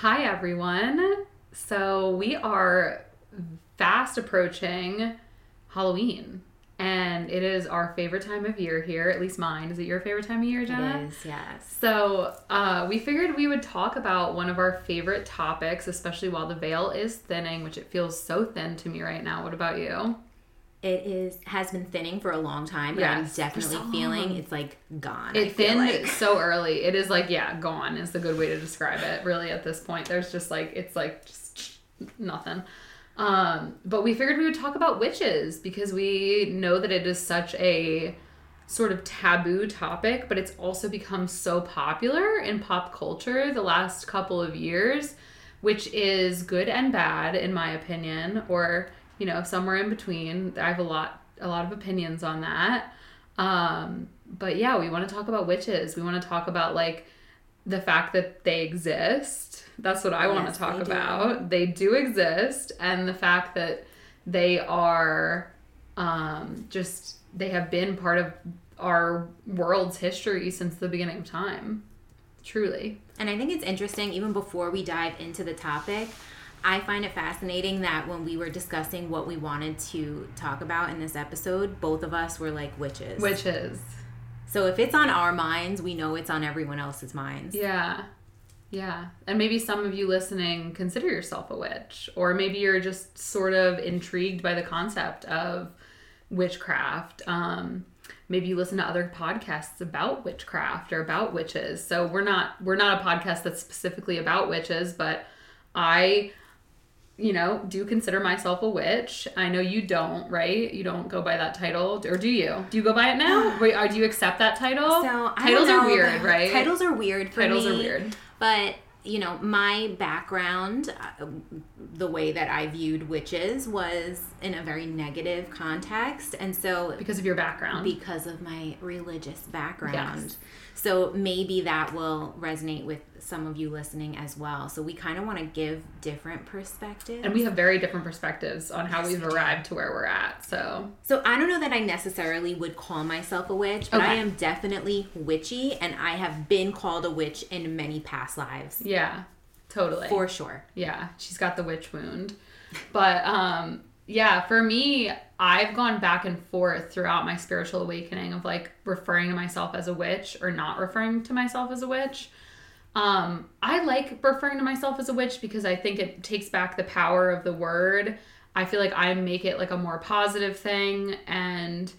Hi, everyone. So, we are fast approaching Halloween, and it is our favorite time of year here, at least mine. Is it your favorite time of year, Jenna? It is, yes. So, uh, we figured we would talk about one of our favorite topics, especially while the veil is thinning, which it feels so thin to me right now. What about you? It is has been thinning for a long time, but Yes, I'm definitely so feeling it's like gone. It thinned like. so early. It is like, yeah, gone is the good way to describe it, really, at this point. There's just like, it's like just nothing. Um, but we figured we would talk about witches because we know that it is such a sort of taboo topic, but it's also become so popular in pop culture the last couple of years, which is good and bad, in my opinion, or, you know, somewhere in between. I have a lot, a lot of opinions on that. Um, but yeah, we want to talk about witches. We want to talk about like the fact that they exist. That's what I want to talk they about. They do exist, and the fact that they are um, just they have been part of our world's history since the beginning of time. Truly. And I think it's interesting, even before we dive into the topic, I find it fascinating that when we were discussing what we wanted to talk about in this episode, both of us were like witches. Witches. So if it's on our minds, we know it's on everyone else's minds. Yeah. Yeah. And maybe some of you listening consider yourself a witch, or maybe you're just sort of intrigued by the concept of witchcraft. Um, maybe you listen to other podcasts about witchcraft or about witches. So we're not we're not a podcast that's specifically about witches, but I you know, do consider myself a witch. I know you don't, right? You don't go by that title, or do you? Do you go by it now? Wait, do you accept that title? So I titles don't are weird, right? Titles are weird for Titles me. are weird. But you know, my background, uh, the way that I viewed witches was in a very negative context, and so because of your background. because of my religious background. Yes. So maybe that will resonate with some of you listening as well. So we kind of want to give different perspectives. and we have very different perspectives on how we've arrived to where we're at. So, So I don't know that I necessarily would call myself a witch, but I am definitely witchy and I have been called a witch in many past lives. yeah, totally. For sure. yeah, she's got the witch wound. But um yeah, for me, I've gone back and forth throughout my spiritual awakening of like referring to myself as a witch or not referring to myself as a witch. Um, I like referring to myself as a witch because I think it takes back the power of the word. I feel like I make it like a more positive thing and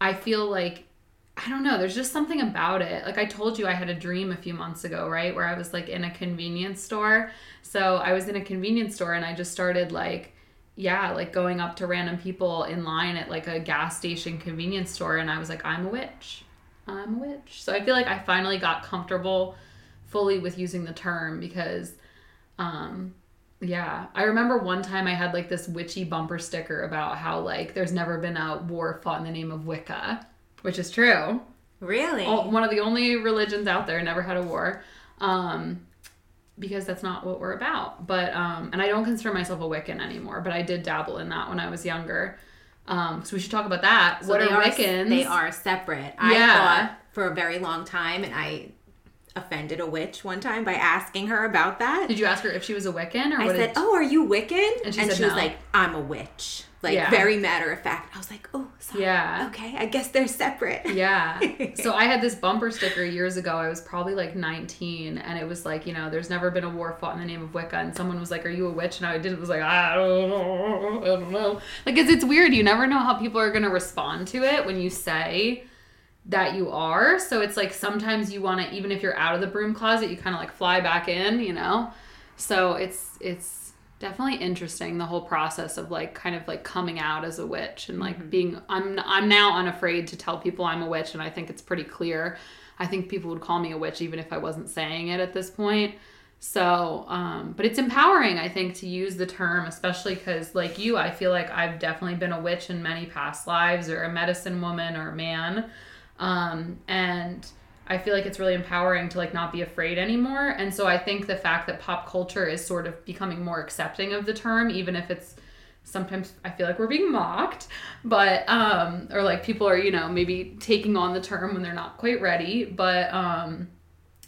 I feel like I don't know, there's just something about it. Like I told you I had a dream a few months ago, right? Where I was like in a convenience store. So I was in a convenience store and I just started like yeah, like going up to random people in line at like a gas station convenience store and I was like I'm a witch. I'm a witch. So I feel like I finally got comfortable fully with using the term because um yeah i remember one time i had like this witchy bumper sticker about how like there's never been a war fought in the name of wicca which is true Really? All, one of the only religions out there never had a war um because that's not what we're about but um and i don't consider myself a wiccan anymore but i did dabble in that when i was younger um so we should talk about that So what they are wiccans They are separate. Yeah. I thought for a very long time, and I offended a witch one time by asking her about that. did you ask her if she was a wiccan or I said, did, "Oh, are you Wiccan?" And she said was no. like, "I'm a witch." Like Yeah. very matter of fact. I was like, "Oh, sorry. Yeah. Okay, I guess they're separate." Yeah. So I had this bumper sticker years ago. I was probably like 19, and it was like, you know, there's never been a war fought in the name of Wicca. And someone was like, "Are you a witch?" And I didn't. was like, "I don't know, I don't know." Like, it's it's weird. You never know how people are gonna respond to it when you say that you are. So it's like sometimes you want to, even if you're out of the broom closet, you kind of like fly back in, you know. So it's it's definitely interesting the whole process of like kind of like coming out as a witch and like being I'm I'm now unafraid to tell people I'm a witch and I think it's pretty clear. I think people would call me a witch even if I wasn't saying it at this point. So, um, but it's empowering, I think, to use the term, especially because, like you, I feel like I've definitely been a witch in many past lives, or a medicine woman, or a man, um, and I feel like it's really empowering to like not be afraid anymore. And so I think the fact that pop culture is sort of becoming more accepting of the term, even if it's sometimes I feel like we're being mocked, but um or like people are, you know, maybe taking on the term when they're not quite ready, but um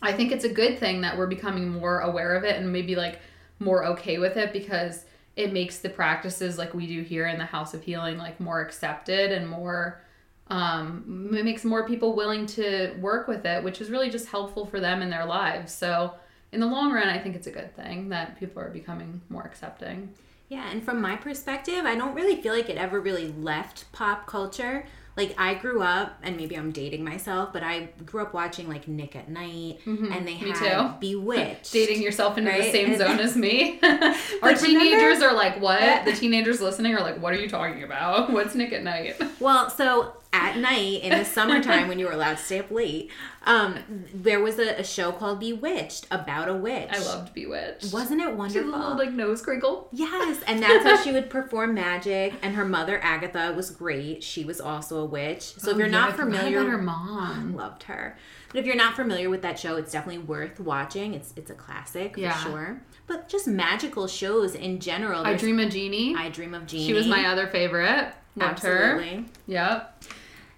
I think it's a good thing that we're becoming more aware of it and maybe like more okay with it because it makes the practices like we do here in the House of Healing like more accepted and more um it makes more people willing to work with it, which is really just helpful for them in their lives. So in the long run, I think it's a good thing that people are becoming more accepting. Yeah, and from my perspective, I don't really feel like it ever really left pop culture. Like I grew up, and maybe I'm dating myself, but I grew up watching like Nick at Night, and they Mm-hmm. Me had too. Bewitched. Dating yourself into the same zone as me. Our teenagers remember- are like, "What?" The teenagers listening are like, "What are you talking about? What's Nick at Night?" Well, so at night in the summertime when you were allowed to stay up late, um, there was a, a show called Bewitched about a witch. I loved Bewitched. Wasn't it wonderful? She had a little like nose crinkle. Yes, and that's how she would perform magic. And her mother Agatha was great. She was also a witch. So if Oh, you're yeah, not familiar, about her mom. loved her. But if you're not familiar with that show, it's definitely worth watching. It's it's a classic Yeah. for sure. But just magical shows in general. I Dream of Jeannie. I Dream of Jeannie. She was my other favorite. Loved her. absolutely. Yep.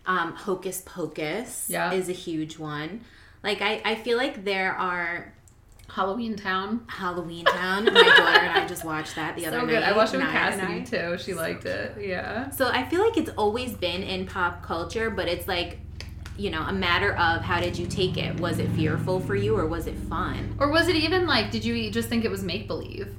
Um, Hocus Pocus Yeah. is a huge one. Like I, I feel like there are Halloween Town. Halloween Town. My daughter and I just watched that the other So night. I watched it with Cassidy too. She liked it. Yeah. So I feel like it's always been in pop culture, but it's like, you know, a matter of how did you take it? Was it fearful for you or was it fun? Or was it even like? Did you just think it was make believe?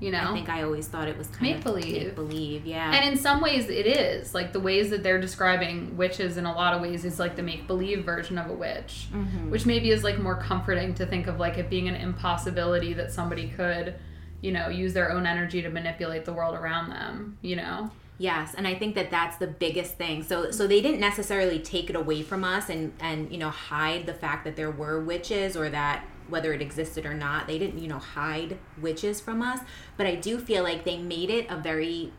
You know. I think I always thought it was kind Make-believe. make believe. Yeah. And in some ways, it is like the ways that they're describing witches. In a lot of ways, is like the make believe version of a witch, Mhm. which maybe is like more comforting to think of like it being an impossibility that somebody could, you know, use their own energy to manipulate the world around them. You know. Yes, and I think that that's the biggest thing. So so they didn't necessarily take it away from us and and you know hide the fact that there were witches or that whether it existed or not, they didn't, you know, hide witches from us, but I do feel like they made it a very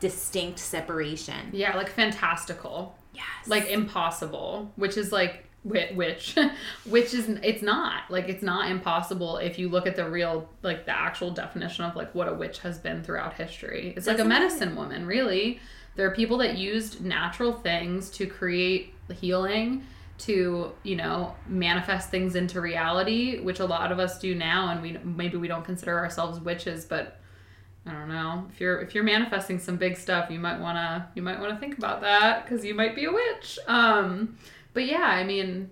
distinct separation. Yeah, like fantastical. Yes. like impossible which is like whi- which which is it's not like it's not impossible if you look at the real like the actual definition of like what a witch has been throughout history it's like a Doesn't it? medicine woman really there are people that used natural things to create healing to you know manifest things into reality which a lot of us do now and we maybe we don't consider ourselves witches but I don't know. If you're if you're manifesting some big stuff, you might wanna you might wanna think about that because you might be a witch. Um, but yeah, I mean,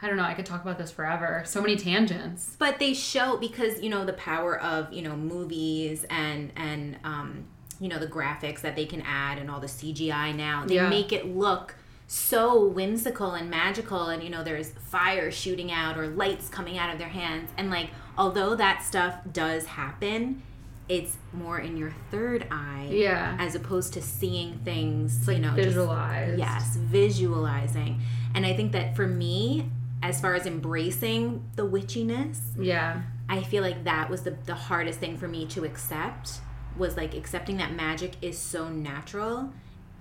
I don't know. I could talk about this forever. So many tangents. but they show because you know the power of you know movies and and um you know the graphics that they can add and all the CGI now they Yeah. make it look so whimsical and magical and you know there's fire shooting out or lights coming out of their hands and like although that stuff does happen it's more in your third eye Yeah, as opposed to seeing things it's like you know visualized. Yes, visualizing. And I think that for me, as far as embracing the witchiness, Yeah. I feel like that was the, the hardest thing for me to accept was like accepting that magic is so natural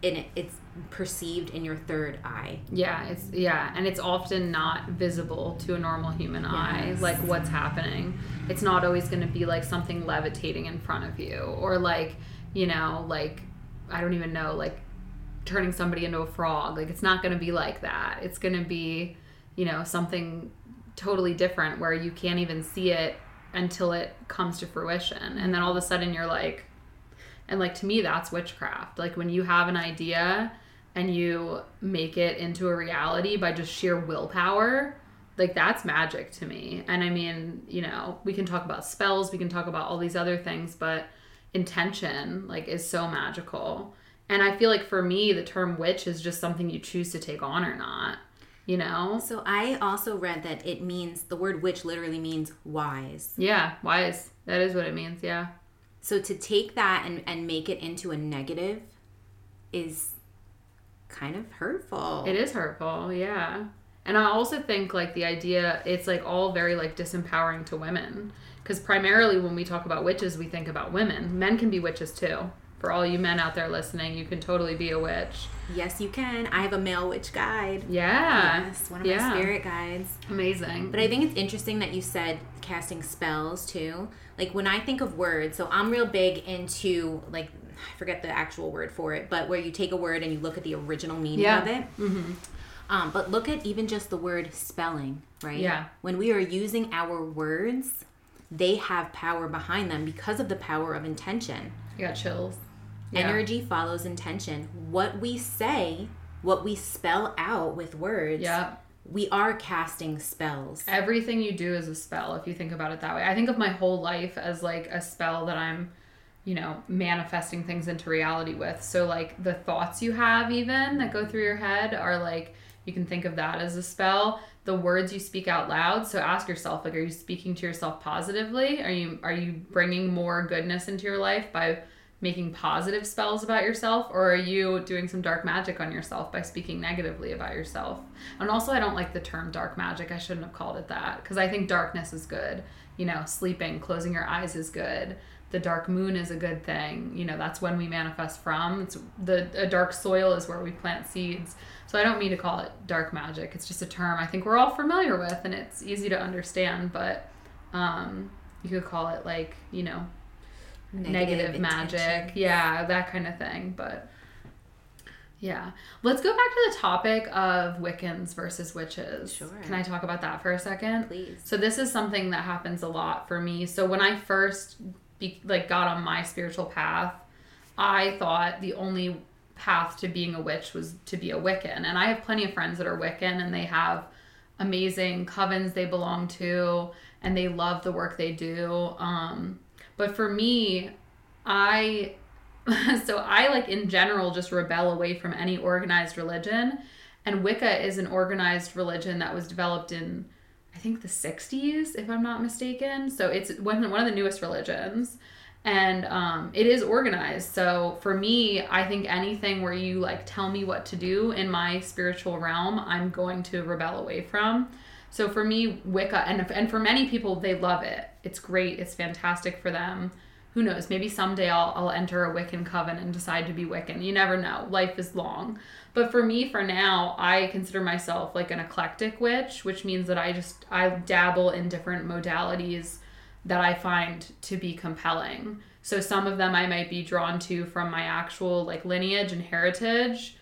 and it, it's perceived in your third eye. Yeah, it's yeah, and it's often not visible to a normal human eye, Yes. like what's happening. It's not always going to be like something levitating in front of you, or like you know, like I don't even know, like turning somebody into a frog. Like it's not going to be like that. It's going to be, you know, something totally different where you can't even see it until it comes to fruition, and then all of a sudden you're like, and like to me that's witchcraft. Like when you have an idea and you make it into a reality by just sheer willpower like that's magic to me. And i mean you know we can talk about spells we can talk about all these other things but intention like is so magical. And i feel like for me the term witch is just something you choose to take on or not you know? So I also read that it means the word witch literally means wise. yeah wise. That is what it means yeah. So to take that and, and make it into a negative is kind of hurtful. It is hurtful, yeah. And I also think like the idea it's like all very like disempowering to women because primarily when we talk about witches we think about women. Men can be witches too. For all you men out there listening, you can totally be a witch. Yes, you can. I have a male witch guide. Yeah. Yes, one of yeah. my spirit guides. Amazing. But I think it's interesting that you said casting spells too. Like when I think of words, so I'm real big into like I forget the actual word for it, but where you take a word and you look at the original meaning Yeah. of it. mm-hmm. Um, but look at even just the word spelling, right? Yeah. When we are using our words, they have power behind them because of the power of intention. I got chills. Yeah. Energy follows intention. What we say, what we spell out with words, Yeah. we are casting spells. Everything you do is a spell if you think about it that way. I think of my whole life as like a spell that I'm, you know, manifesting things into reality with. So like the thoughts you have even that go through your head are like you can think of that as a spell. The words you speak out loud. So ask yourself like are you speaking to yourself positively? Are you are you bringing more goodness into your life by making positive spells about yourself or are you doing some dark magic on yourself by speaking negatively about yourself and also i don't like the term dark magic i shouldn't have called it that because i think darkness is good you know sleeping closing your eyes is good the dark moon is a good thing you know that's when we manifest from it's the a dark soil is where we plant seeds so i don't mean to call it dark magic it's just a term i think we're all familiar with and it's easy to understand but um you could call it like you know negative, magic. Yeah, that kind of thing. But yeah. Let's go back to the topic of Wiccans versus witches. Sure. Can I talk about that for a second? Please. So this is something that happens a lot for me. So when I first be, like got on my spiritual path, I thought the only path to being a witch was to be a Wiccan. And I have plenty of friends that are Wiccan and they have amazing covens they belong to and they love the work they do. Um, but for me, I so I like in general just rebel away from any organized religion. And Wicca is an organized religion that was developed in I think the 60s if I'm not mistaken. So it's one one of the newest religions and um, it is organized. So for me, I think anything where you like tell me what to do in my spiritual realm, I'm going to rebel away from. So for me, Wicca, and and for many people, they love it. It's great. It's fantastic for them. Who knows? Maybe someday I'll I'll enter a Wiccan coven and decide to be Wiccan. You never know. Life is long. But for me, for now, I consider myself like an eclectic witch, which means that I just I dabble in different modalities that I find to be compelling. So some of them I might be drawn to from my actual like lineage and heritage.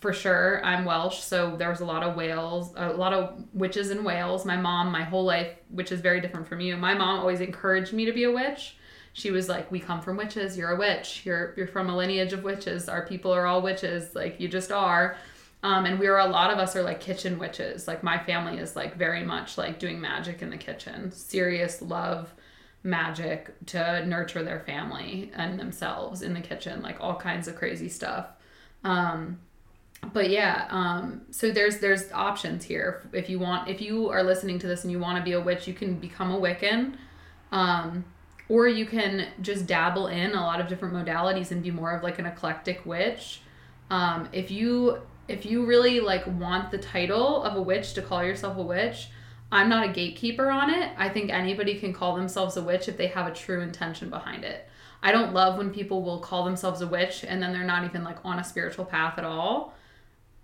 For sure, I'm Welsh, so there's a lot of Wales, a lot of witches in Wales. My mom, my whole life, which is very different from you. My mom always encouraged me to be a witch. She was like, "We come from witches. You're a witch. You're you're from a lineage of witches. Our people are all witches. Like you just are." Um, and we are a lot of us are like kitchen witches. Like my family is like very much like doing magic in the kitchen. Serious love magic to nurture their family and themselves in the kitchen, like all kinds of crazy stuff. Um, but yeah, um, so there's there's options here. If you want, if you are listening to this and you want to be a witch, you can become a Wiccan, um, or you can just dabble in a lot of different modalities and be more of like an eclectic witch. Um, if you if you really like want the title of a witch to call yourself a witch, I'm not a gatekeeper on it. I think anybody can call themselves a witch if they have a true intention behind it. I don't love when people will call themselves a witch and then they're not even like on a spiritual path at all.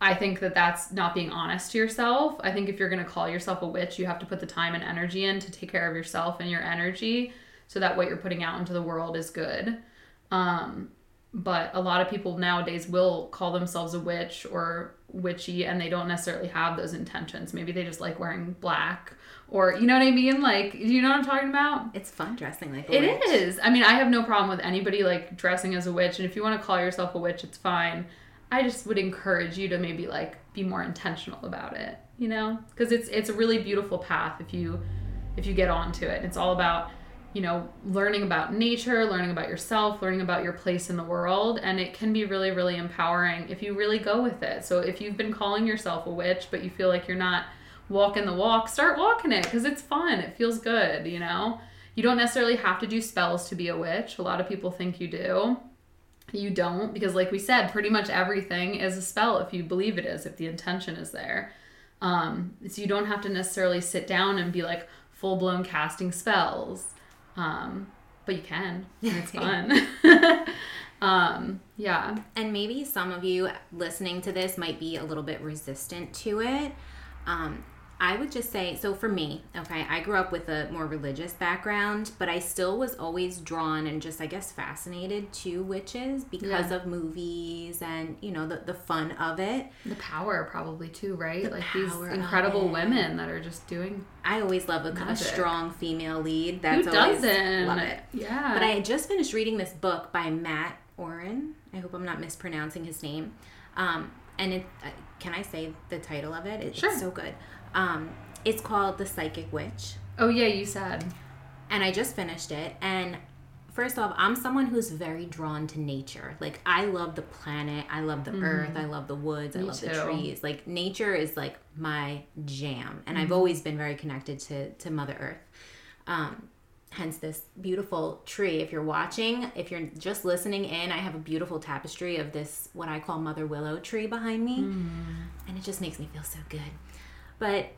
I think that that's not being honest to yourself. I think if you're going to call yourself a witch, you have to put the time and energy in to take care of yourself and your energy so that what you're putting out into the world is good. Um, but a lot of people nowadays will call themselves a witch or witchy and they don't necessarily have those intentions. Maybe they just like wearing black or you know what I mean? Like, you know what I'm talking about? It's fun dressing like a It witch. is. I mean, I have no problem with anybody like dressing as a witch, and if you want to call yourself a witch, it's fine. I just would encourage you to maybe like be more intentional about it, you know, because it's it's a really beautiful path if you if you get onto it. It's all about you know learning about nature, learning about yourself, learning about your place in the world, and it can be really really empowering if you really go with it. So if you've been calling yourself a witch, but you feel like you're not walking the walk, start walking it because it's fun. It feels good, you know. You don't necessarily have to do spells to be a witch. A lot of people think you do. You don't because, like we said, pretty much everything is a spell if you believe it is, if the intention is there. Um, so you don't have to necessarily sit down and be like full blown casting spells. Um, but you can. And it's fun. um, yeah. And maybe some of you listening to this might be a little bit resistant to it. Um, I would just say so for me, okay, I grew up with a more religious background, but I still was always drawn and just I guess fascinated to witches because Yeah. of movies and you know the the fun of it. The power, probably too, right? The like these incredible women that are just doing. I always love a, a strong female lead. That's Who always doesn't? love it. Yeah. But I had just finished reading this book by Mat Auryn. I hope I'm not mispronouncing his name. Um, and it, uh, can I say the title of it? It- Sure. It's so good. Um, it's called The Psychic Witch. Oh yeah, you said. And I just finished it. And first off, I'm someone who's very drawn to nature. Like, I love the planet. I love the earth. I love the woods. I Mm-hmm. Me love the trees. Like, nature is like my jam. And Mm-hmm. I've always been very connected to, to Mother Earth. Um, hence this beautiful tree. If you're watching, if you're just listening in, I have a beautiful tapestry of this, what I call Mother Willow tree behind me. And it just makes me feel so good. But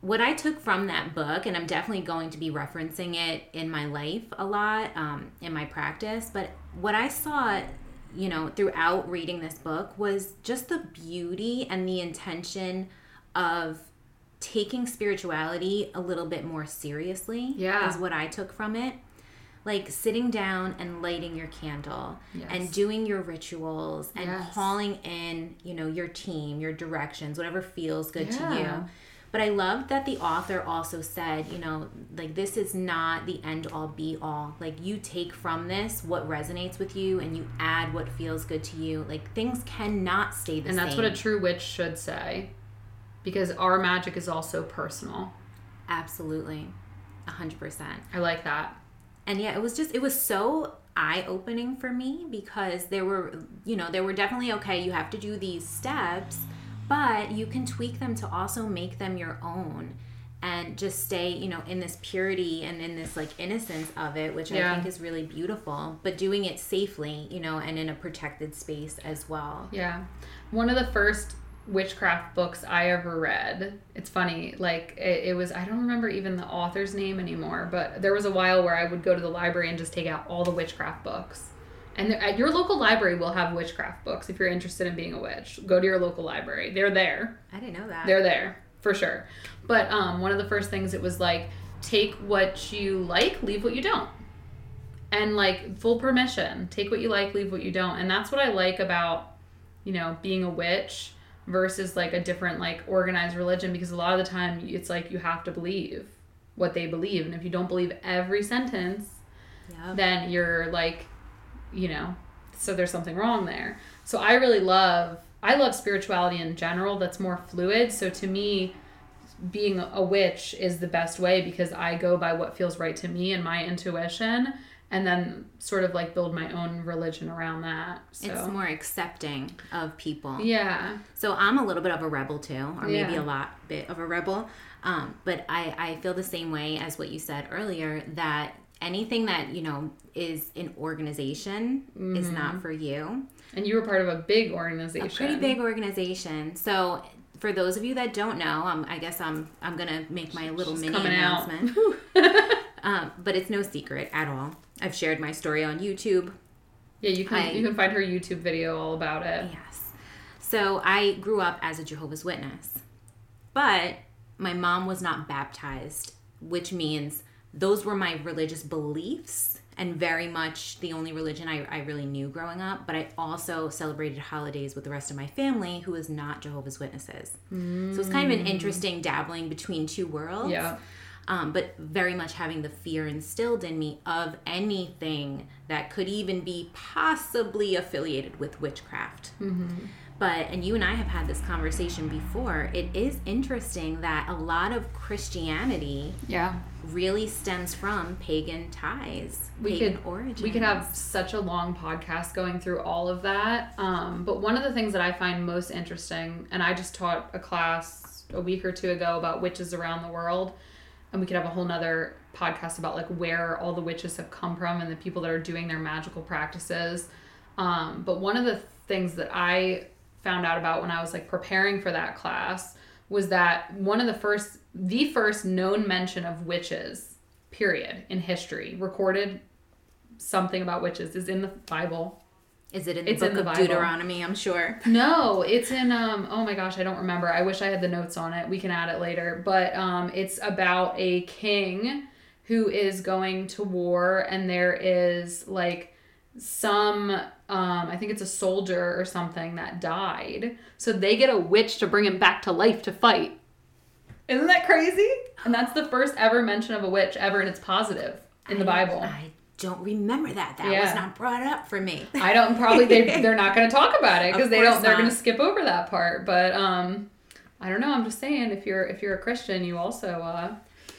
what I took from that book, and I'm definitely going to be referencing it in my life a lot, um, in my practice, but what I saw, you know, throughout reading this book was just the beauty and the intention of taking spirituality a little bit more seriously. Yeah. Is what I took from it. Like sitting down and lighting your candle Yes. and doing your rituals and Yes. calling in, you know, your team, your directions, whatever feels good to you. But I love that the author also said, you know, like this is not the end all be all. Like you take from this what resonates with you and you add what feels good to you. Like things cannot stay the And same. And that's what a true witch should say. Because our magic is also personal. Absolutely. A hundred percent. I like that. And yeah it was just it was so eye-opening for me because there were you know there were definitely okay you have to do these steps but you can tweak them to also make them your own and just stay you know in this purity and in this like innocence of it which i think is really beautiful but doing it safely you know and in a protected space as well Yeah. One of the first witchcraft books I ever read. It's funny, like it, it was I don't remember even the author's name anymore, but there was a while where I would go to the library and just take out all the witchcraft books. And there- at your local library will have witchcraft books if you're interested in being a witch. Go to your local library. They're there. i didn't know that They're there for sure. But um, one of the first things it was like take what you like, leave what you don't. And like full permission. Take what you like, leave what you don't. And that's what I like about, you know, being a witch versus like a different like organized religion because a lot of the time it's like you have to believe what they believe. And if you don't believe every sentence, yeah then you're like, you know, so there's something wrong there. So I really love I love spirituality in general that's more fluid. So to me, being a witch is the best way because I go by what feels right to me and my intuition and then sort of like build my own religion around that. So it's more accepting of people yeah. So I'm a little bit of a rebel too, or maybe Yeah. a lot bit of a rebel. Um, but I, I feel the same way as what you said earlier that anything that you know is an organization is not for you. And you were part of a big organization. A pretty big organization. So for those of you that don't know, um, I guess I'm I'm gonna make my little She's mini announcement. um, but it's no secret at all. I've shared my story on YouTube. Yeah, you can I- you can find her YouTube video all about it. Yes. So I grew up as a Jehovah's Witness, but my mom was not baptized, which means those were my religious beliefs and very much the only religion I, I really knew growing up. But I also celebrated holidays with the rest of my family who was not Jehovah's Witnesses. So it's kind of an mm. interesting dabbling between two worlds Yeah. Um, but very much having the fear instilled in me of anything that could even be possibly affiliated with witchcraft. But, and you and I have had this conversation before, it is interesting that a lot of Christianity Yeah. really stems from pagan ties, we pagan could origins. we could have such a long podcast going through all of that um, but one of the things that i find most interesting and i just taught a class a week or two ago about witches around the world and we could have a whole nother podcast about like where all the witches have come from and the people that are doing their magical practices. Um, but one of the things that i found out about when i was like preparing for that class was that one of the first the first known mention of witches period in history recorded something about witches is in the bible Is it in the It's book in the of Bible. Deuteronomy? I'm sure. No, it's in um oh my gosh, I don't remember. I wish I had the notes on it. We can add it later. But um it's about a king who is going to war and there is like some um I think it's a soldier or something that died. So they get a witch to bring him back to life to fight. Isn't that crazy? And that's the first ever mention of a witch ever and it's positive in the Bible. I don't remember that. That was not brought up for me. I don't probably they they're not going to talk about it because they don't they're going to skip over that part. But um, I don't know. I'm just saying if you're if you're a Christian, you also uh,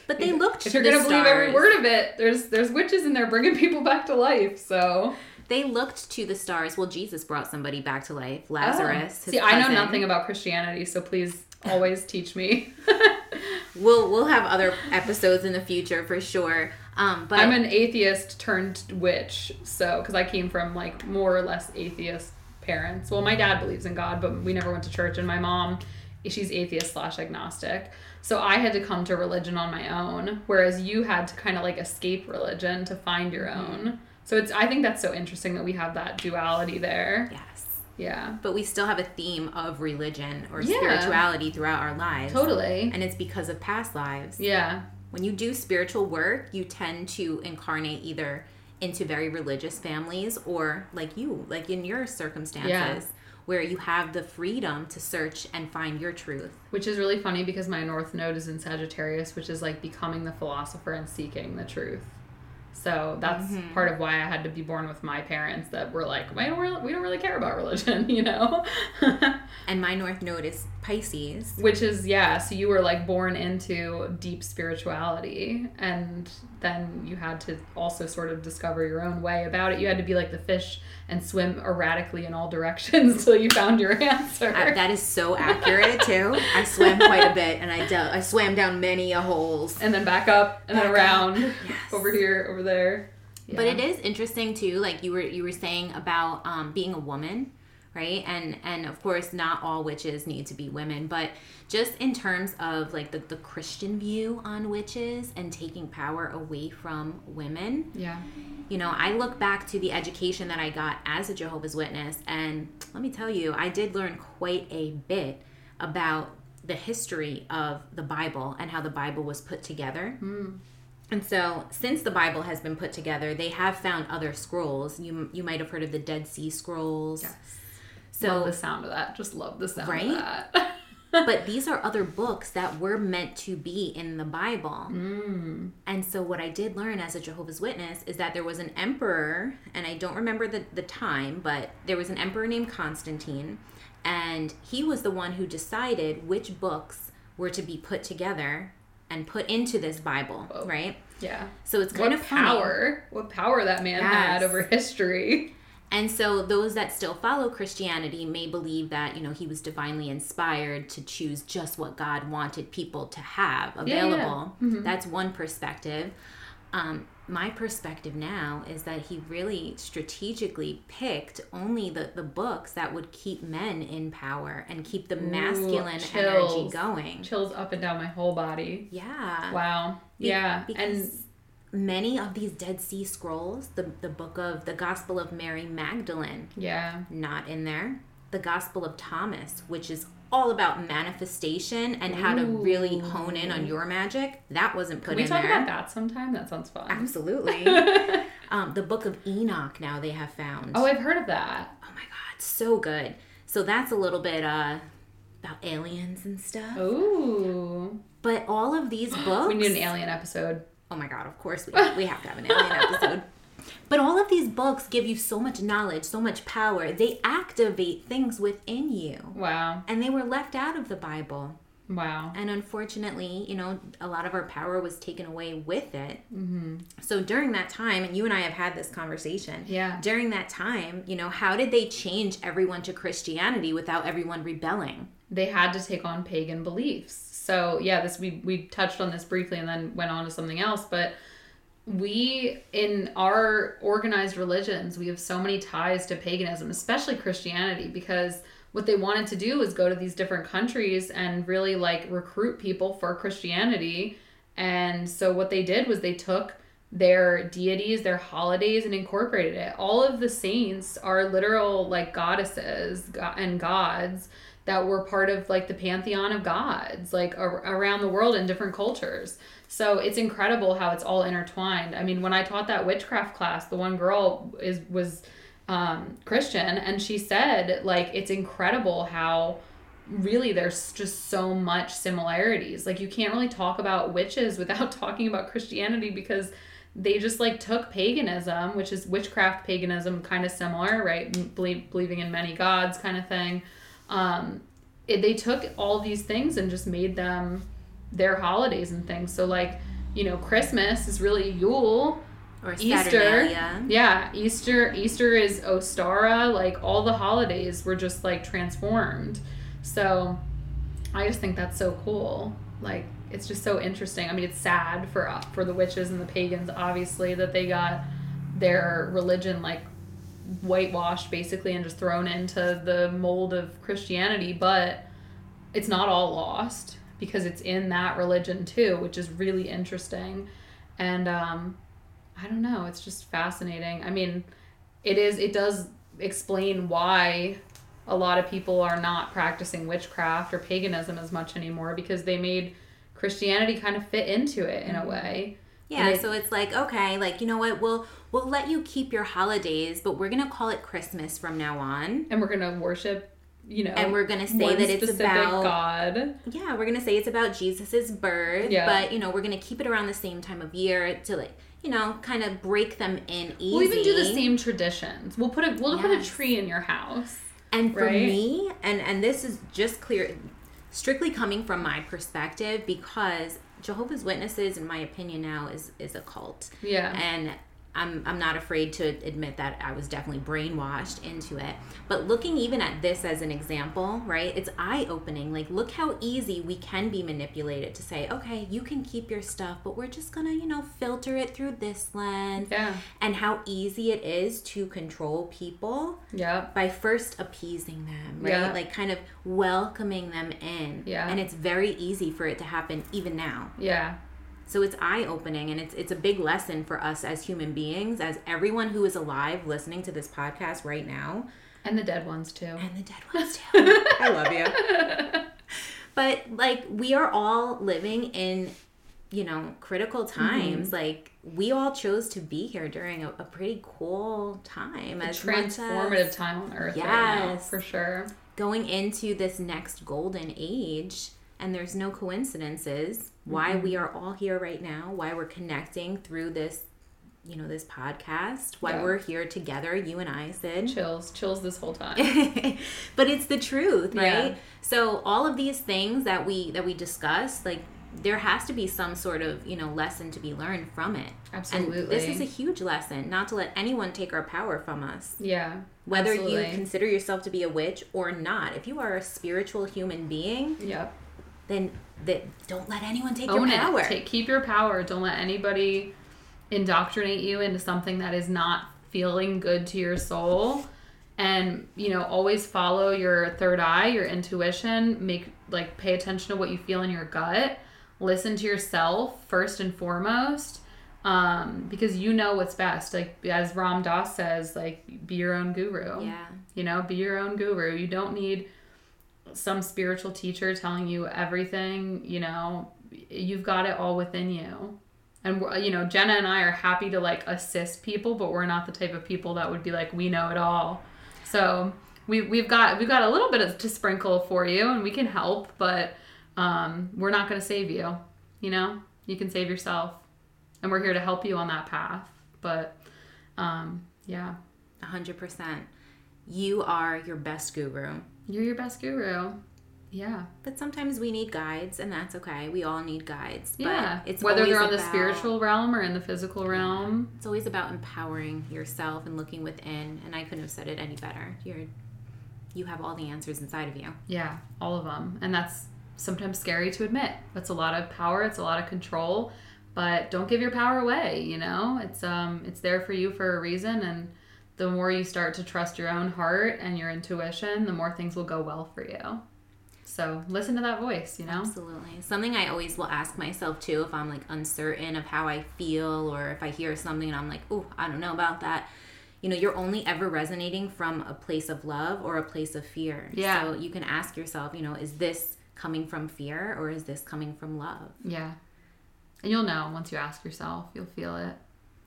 But they looked if you're going to believe every word of it, there's there's witches in there bringing people back to life. So They looked to the stars. Well, Jesus brought somebody back to life. Lazarus. Oh. See, I know nothing about Christianity, so please always teach me. We'll we'll have other episodes in the future for sure. Um, but I'm an atheist turned witch, so because I came from like more or less atheist parents. Well, my dad believes in God, but we never went to church, and my mom, she's atheist slash agnostic. So I had to come to religion on my own, whereas you had to kind of like escape religion to find your own. So it's I think that's so interesting that we have that duality there. yes. Yeah, But we still have a theme of religion or Yeah. spirituality throughout our lives. totally. And it's because of past lives. Yeah, When you do spiritual work, you tend to incarnate either into very religious families or like you, like in your circumstances, Yeah. where you have the freedom to search and find your truth. which is really funny because my north node is in Sagittarius, which is like becoming the philosopher and seeking the truth. So that's Mm-hmm. part of why I had to be born with my parents that were like, we don't really, we don't really care about religion, you know? And my North Node is Pisces. Which is, yeah, so you were like born into deep spirituality and then you had to also sort of discover your own way about it. You had to be like the fish and swim erratically in all directions till you found your answer. Uh, that is so accurate too. I swam quite a bit, and I I swam down many a holes. and then back up and then Back up. around Yes. over here, over there. But it is interesting too, like you were you were saying about um, being a woman, right? And and of course, not all witches need to be women, but just in terms of like the, the Christian view on witches and taking power away from women, Yeah. you know, I look back to the education that I got as a Jehovah's Witness, and let me tell you, I did learn quite a bit about the history of the Bible and how the Bible was put together. Hmm. And so, since the Bible has been put together, they have found other scrolls. You you might have heard of the Dead Sea Scrolls. love So, the sound of that. Just love the sound Right? of that. but these are other books that were meant to be in the Bible. Mm. And so, what I did learn as a Jehovah's Witness is that there was an emperor, and I don't remember the, the time, but there was an emperor named Constantine, and he was the one who decided which books were to be put together and put into this Bible, Whoa. right? yeah. So, it's kind What of funny. power? What power that man had over history? And so those that still follow Christianity may believe that, you know, he was divinely inspired to choose just what God wanted people to have Yeah, yeah. available. That's one perspective. Um, my perspective now is that he really strategically picked only the, the books that would keep men in power and keep the masculine energy chills. going. Chills up and down my whole body. Yeah. Wow. Be- yeah. because many of these Dead Sea Scrolls, the, the book of the Gospel of Mary Magdalene, yeah. not in there. The Gospel of Thomas, which is all about manifestation and how to really hone in on your magic, that wasn't put in there. Can we in talk there. about that sometime? That sounds fun. Absolutely. um, the Book of Enoch now they have found. Oh, I've heard of that. Oh my God, so good. So that's a little bit uh, about aliens and stuff. Ooh. But all of these books. We need an alien episode. Oh my god, of course we, we have to have an alien episode. But all of these books give you so much knowledge, so much power. They activate things within you. Wow. And they were left out of the Bible. Wow. And unfortunately, you know, a lot of our power was taken away with it. Mm-hmm. So during that time, and you and I have had this conversation. Yeah. During that time, you know, how did they change everyone to Christianity without everyone rebelling? They had to take on pagan beliefs. So yeah, this we we touched on this briefly and then went on to something else, but we in our organized religions we have so many ties to paganism especially christianity because what they wanted to do was go to these different countries and really like recruit people for christianity and so what they did was they took their deities, their holidays, and incorporated it. All of the saints are literal like goddesses and gods that were part of like the pantheon of gods, like ar- around the world in different cultures. So it's incredible how it's all intertwined. I mean, when I taught that witchcraft class, the one girl is was um, Christian, and she said like it's incredible how really there's just so much similarities. Like you can't really talk about witches without talking about Christianity because they just like took paganism, which is witchcraft paganism, kind of similar, right? Believing in many gods, kind of thing. Um, it, they took all these things and just made them their holidays and things. So like, you know, Christmas is really Yule. Or Easter, yeah, Easter. Easter is Ostara. Like all the holidays were just like transformed. So, I just think that's so cool. Like it's just so interesting. I mean, it's sad for uh, for the witches and the pagans, obviously, that they got their religion like whitewashed basically and just thrown into the mold of Christianity. But it's not all lost because it's in that religion too, which is really interesting. And um, I don't know, it's just fascinating. I mean, it is. It does explain why a lot of people are not practicing witchcraft or paganism as much anymore because they made Christianity kind of fit into it in a mm-hmm. way. Yeah, it, so it's like okay, like you know what, we'll we'll let you keep your holidays, but we're gonna call it Christmas from now on, and we're gonna worship, you know, and we're gonna say that it's about God. Yeah, we're gonna say it's about Jesus's birth, yeah. but you know, we're gonna keep it around the same time of year to like you know, kind of break them in easy. We'll even do the same traditions. We'll put a we'll yes. put a tree in your house. And for right? me, and and this is just clear strictly coming from my perspective because Jehovah's Witnesses, in my opinion, now is is a cult. Yeah. And I'm I'm not afraid to admit that I was definitely brainwashed into it. But looking even at this as an example, right? It's eye-opening. Like look how easy we can be manipulated to say, "Okay, you can keep your stuff, but we're just to, you know, filter it through this lens." Yeah. And how easy it is to control people. Yeah. By first appeasing them, right? Yeah. Like kind of welcoming them in. Yeah. And it's very easy for it to happen even now. Yeah. So it's eye opening and it's it's a big lesson for us as human beings, as everyone who is alive listening to this podcast right now. And the dead ones too. And the dead ones too. I love you. But like we are all living in, you know, critical mm-hmm. times. Mm-hmm. Like we all chose to be here during a, a pretty cool time. A as transformative as, time on earth yes, right now, for sure. Going into this next golden age and there's no coincidences why mm-hmm. we are all here right now why we're connecting through this you know this podcast why yeah. we're here together you and i Syd chills chills this whole time but it's the truth right yeah. so all of these things that we that we discuss like there has to be some sort of you know lesson to be learned from it absolutely and this is a huge lesson not to let anyone take our power from us yeah whether absolutely. you consider yourself to be a witch or not if you are a spiritual human being yep then that don't let anyone take Own your power. Take, keep your power. Don't let anybody indoctrinate you into something that is not feeling good to your soul. And you know, always follow your third eye, your intuition. Make like pay attention to what you feel in your gut. Listen to yourself first and foremost, um, because you know what's best. Like as Ram Dass says, like be your own guru. Yeah. You know, be your own guru. You don't need some spiritual teacher telling you everything, you know, you've got it all within you. And you know, Jenna and I are happy to like assist people, but we're not the type of people that would be like we know it all. So we we've got we've got a little bit of, to sprinkle for you, and we can help, but um, we're not going to save you. You know, you can save yourself, and we're here to help you on that path. But um, yeah, a hundred percent. You are your best guru. You're your best guru. Yeah. But sometimes we need guides, and that's okay. We all need guides. Yeah. it's whether they're on about, the spiritual realm or in the physical realm. It's always about empowering yourself and looking within. And I couldn't have said it any better. You're, you have all the answers inside of you. Yeah, all of them, and that's sometimes scary to admit. That's a lot of power. It's a lot of control. But don't give your power away. You know, it's um, it's there for you for a reason, and the more you start to trust your own heart and your intuition, the more things will go well for you. So listen to that voice, you know? Absolutely. Something I always will ask myself too if I'm like uncertain of how I feel or if I hear something and I'm like, oh, I don't know about that. You know, you're only ever resonating from a place of love or a place of fear. Yeah. So you can ask yourself, you know, is this coming from fear or is this coming from love? Yeah. And you'll know once you ask yourself, you'll feel it.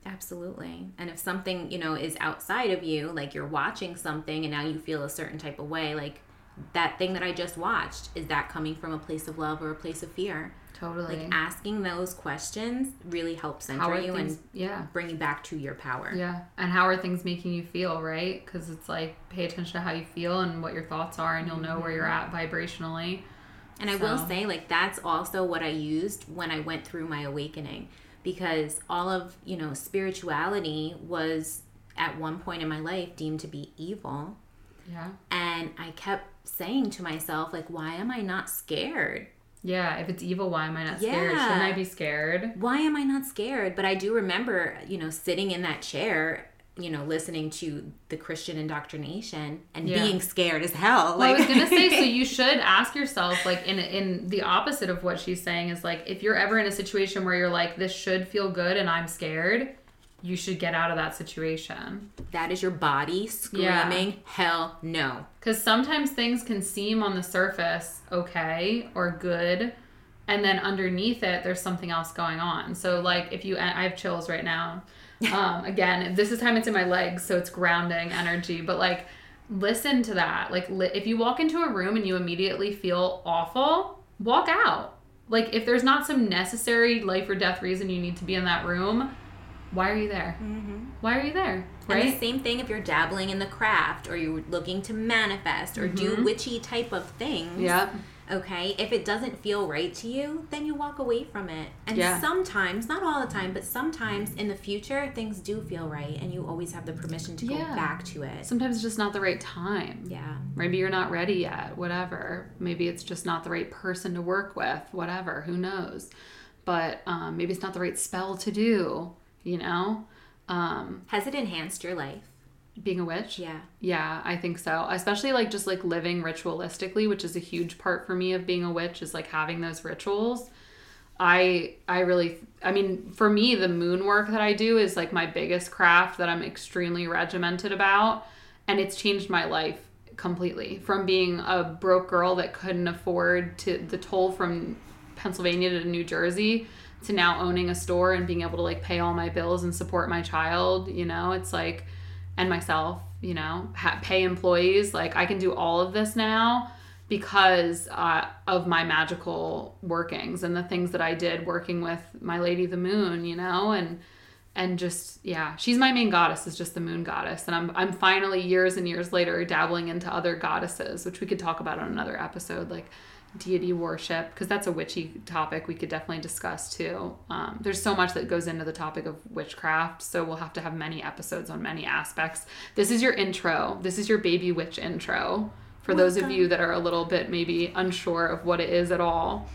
Absolutely. And if something, you know, is outside of you, like you're watching something and now you feel a certain type of way, like that thing that I just watched, is that coming from a place of love or a place of fear? Totally. Like asking those questions really helps center you things, and yeah. bring you back to your power. Yeah. And how are things making you feel, right? Because it's like pay attention to how you feel and what your thoughts are, and you'll know where you're mm-hmm. at vibrationally. And I will say, like, that's also what I used when I went through my awakening because all of, you know, spirituality was at one point in my life deemed to be evil. Yeah. And I kept saying to myself, like, why am I not scared? Yeah. If it's evil, why am I not scared? Yeah. Shouldn't I be scared? Why am I not scared? But I do remember, you know, sitting in that chair, you know, listening to the Christian indoctrination and Yeah. being scared as hell. Well, I was gonna say, so you should ask yourself, like, in in the opposite of what she's saying is like, if you're ever in a situation where you're like, this should feel good and I'm scared, you should get out of that situation. that is your body Yeah. screaming, hell no. Because sometimes things can seem on the surface okay or good, and then underneath it, there's something else going on. So, like, if you, I have chills right now. Um, again, this is time it's in my legs, so it's grounding energy. But like, listen to that. Like, li- if you walk into a room and you immediately feel awful, walk out. Like, if there's not some necessary life or death reason you need to be in that room, why are you there? Why are you there? And the same thing if you're dabbling in the craft or you're looking to manifest or do witchy type of things. Mm-hmm. Okay. If it doesn't feel right to you, then you walk away from it. And Yeah. sometimes, not all the time, but sometimes in the future, things do feel right and you always have the permission to Yeah. go back to it. Sometimes it's just not the right time. Yeah. Maybe you're not ready yet, whatever. Maybe it's just not the right person to work with, whatever, who knows. But um, maybe it's not the right spell to do, you know? Um, Has it enhanced your life? Being a witch? Yeah. Yeah, I think so. Especially like just like living ritualistically, which is a huge part for me of being a witch is like having those rituals. I I really I mean, for me the moon work that I do is like my biggest craft that I'm extremely regimented about and it's changed my life completely from being a broke girl that couldn't afford to the toll from Pennsylvania to New Jersey to now owning a store and being able to like pay all my bills and support my child, you know, it's like and myself, you know, ha- pay employees. Like I can do all of this now because uh, of my magical workings and the things that I did working with my lady the moon, you know, and and just yeah, she's my main goddess is just the moon goddess, and I'm I'm finally years and years later dabbling into other goddesses, which we could talk about on another episode, like deity worship because that's a witchy topic we could definitely discuss too. Um, there's so much that goes into the topic of witchcraft so we'll have to have many episodes on many aspects. This is your intro. This is your baby witch intro for those of you that are a little bit maybe unsure of what it is at all.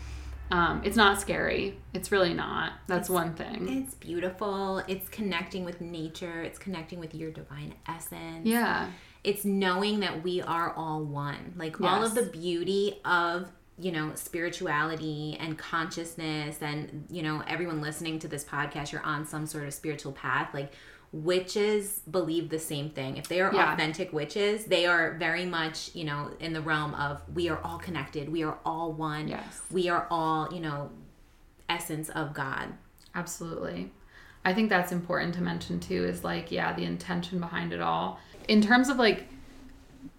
Um, it's not scary. It's really not. That's one thing. It's beautiful. It's connecting with nature. It's connecting with your divine essence. yeah. It's knowing that we are all one. Like all of the beauty of, you know, spirituality and consciousness and, you know, everyone listening to this podcast, you're on some sort of spiritual path. Like witches believe the same thing. If they are Yeah. authentic witches, they are very much, you know, in the realm of we are all connected. We are all one. Yes. We are all, you know, essence of God. Absolutely. I think that's important to mention too is like yeah, the intention behind it all. In terms of like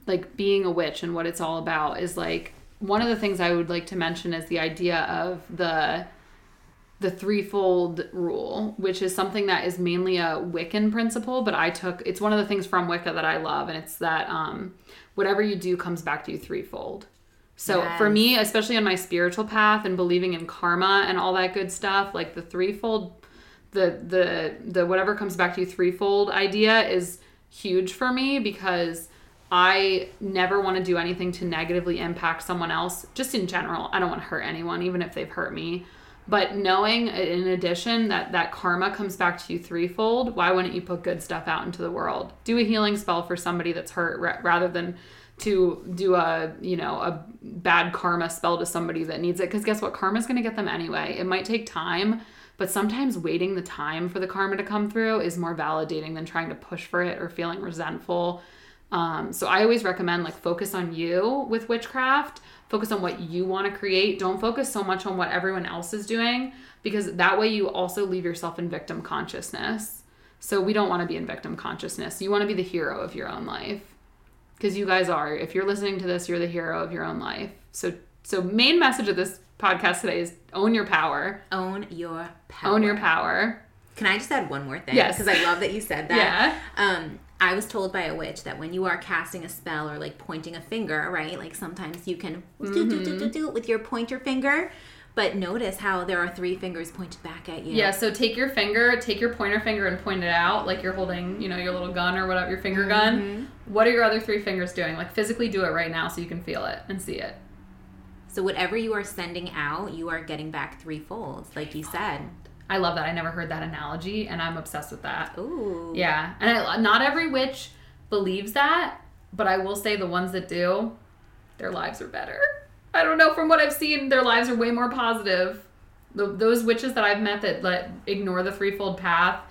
like being a witch and what it's all about is like one of the things I would like to mention is the idea of the the threefold rule, which is something that is mainly a Wiccan principle, but I took it's one of the things from Wicca that I love and it's that um whatever you do comes back to you threefold. So for me, especially on my spiritual path and believing in karma and all that good stuff, like the threefold the the the whatever comes back to you threefold idea is huge for me because I never want to do anything to negatively impact someone else just in general. I don't want to hurt anyone even if they've hurt me. But knowing uh, in addition that that karma comes back to you threefold, why wouldn't you put good stuff out into the world? Do a healing spell for somebody that's hurt ra- rather than to do a you know a bad karma spell to somebody that needs it because guess what karma's going to get them anyway it might take time but sometimes waiting the time for the karma to come through is more validating than trying to push for it or feeling resentful um, so i always recommend like focus on you with witchcraft focus on what you want to create don't focus so much on what everyone else is doing because that way you also leave yourself in victim consciousness so we don't want to be in victim consciousness you want to be the hero of your own life because you guys are. If you're listening to this, you're the hero of your own life. So, so main message of this podcast today is own your power. Own your power. Own your power. Can I just add one more thing? Yes. Because I love that you said that. Yeah. Um, I was told by a witch that when you are casting a spell or like pointing a finger, right? Like sometimes you can do, do, do, do, mm-hmm. do with your pointer finger. But notice how there are three fingers pointed back at you. Yeah, so take your finger, take your pointer finger and point it out like you're holding, you know, your little gun or whatever, your finger gun. Mm-hmm. What are your other three fingers doing? Like physically do it right now so you can feel it and see it. So whatever you are sending out, you are getting back threefold, like you said. I love that. I never heard that analogy and I'm obsessed with that. Ooh. Yeah, and I, not every witch believes that, but I will say the ones that do, their lives are better. I don't know. From what I've seen, their lives are way more positive. The, those witches that I've met that let ignore the threefold path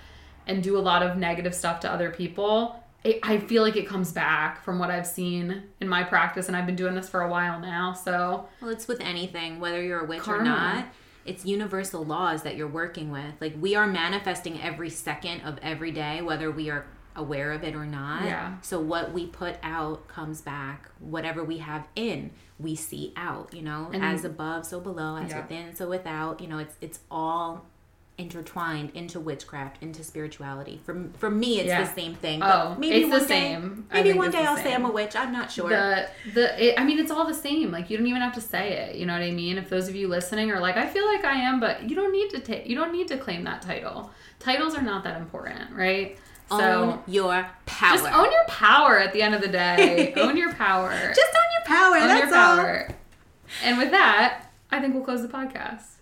and do a lot of negative stuff to other people, it, I feel like it comes back from what I've seen in my practice, and I've been doing this for a while now. So Well, it's with anything, whether you're a witch or not. It's universal laws that you're working with. Like we are manifesting every second of every day, whether we are aware of it or not. Yeah. So what we put out comes back. Whatever we have in, we see out. You know, And- as above, so below, as Yeah. within, so without. You know, it's it's all intertwined into witchcraft, into spirituality. For for me, it's Yeah. the same thing. Oh, maybe it's the day, same. Maybe one day I'll say. I'm a witch. I'm not sure. The the it, I mean it's all the same. Like you don't even have to say it. You know what I mean? If those of you listening are like, I feel like I am, but you don't need to take you don't need to claim that title. Titles are not that important, right? So own your power. just own your power at the end of the day. own your power. Just own your power. own that's your all. power. And with that, I think we'll close the podcast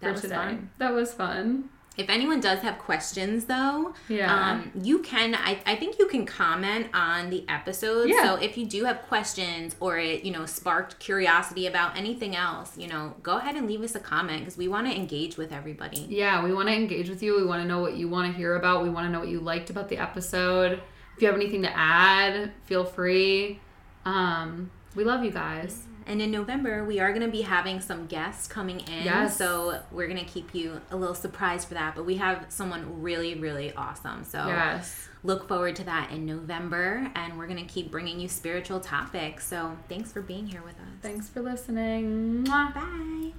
That for was today. fun. That was fun. If anyone does have questions, though, Yeah. um, you can. I, I think you can comment on the episode. Yeah. So if you do have questions or it, you know, sparked curiosity about anything else, you know, go ahead and leave us a comment because we want to engage with everybody. Yeah, we want to engage with you. We want to know what you want to hear about. We want to know what you liked about the episode. If you have anything to add, feel free. Um, we love you guys. And in November, we are going to be having some guests coming in. Yes. So we're going to keep you a little surprised for that. But we have someone really, really awesome. So Yes. look forward to that in November. And we're going to keep bringing you spiritual topics. So thanks for being here with us. Thanks for listening. Bye.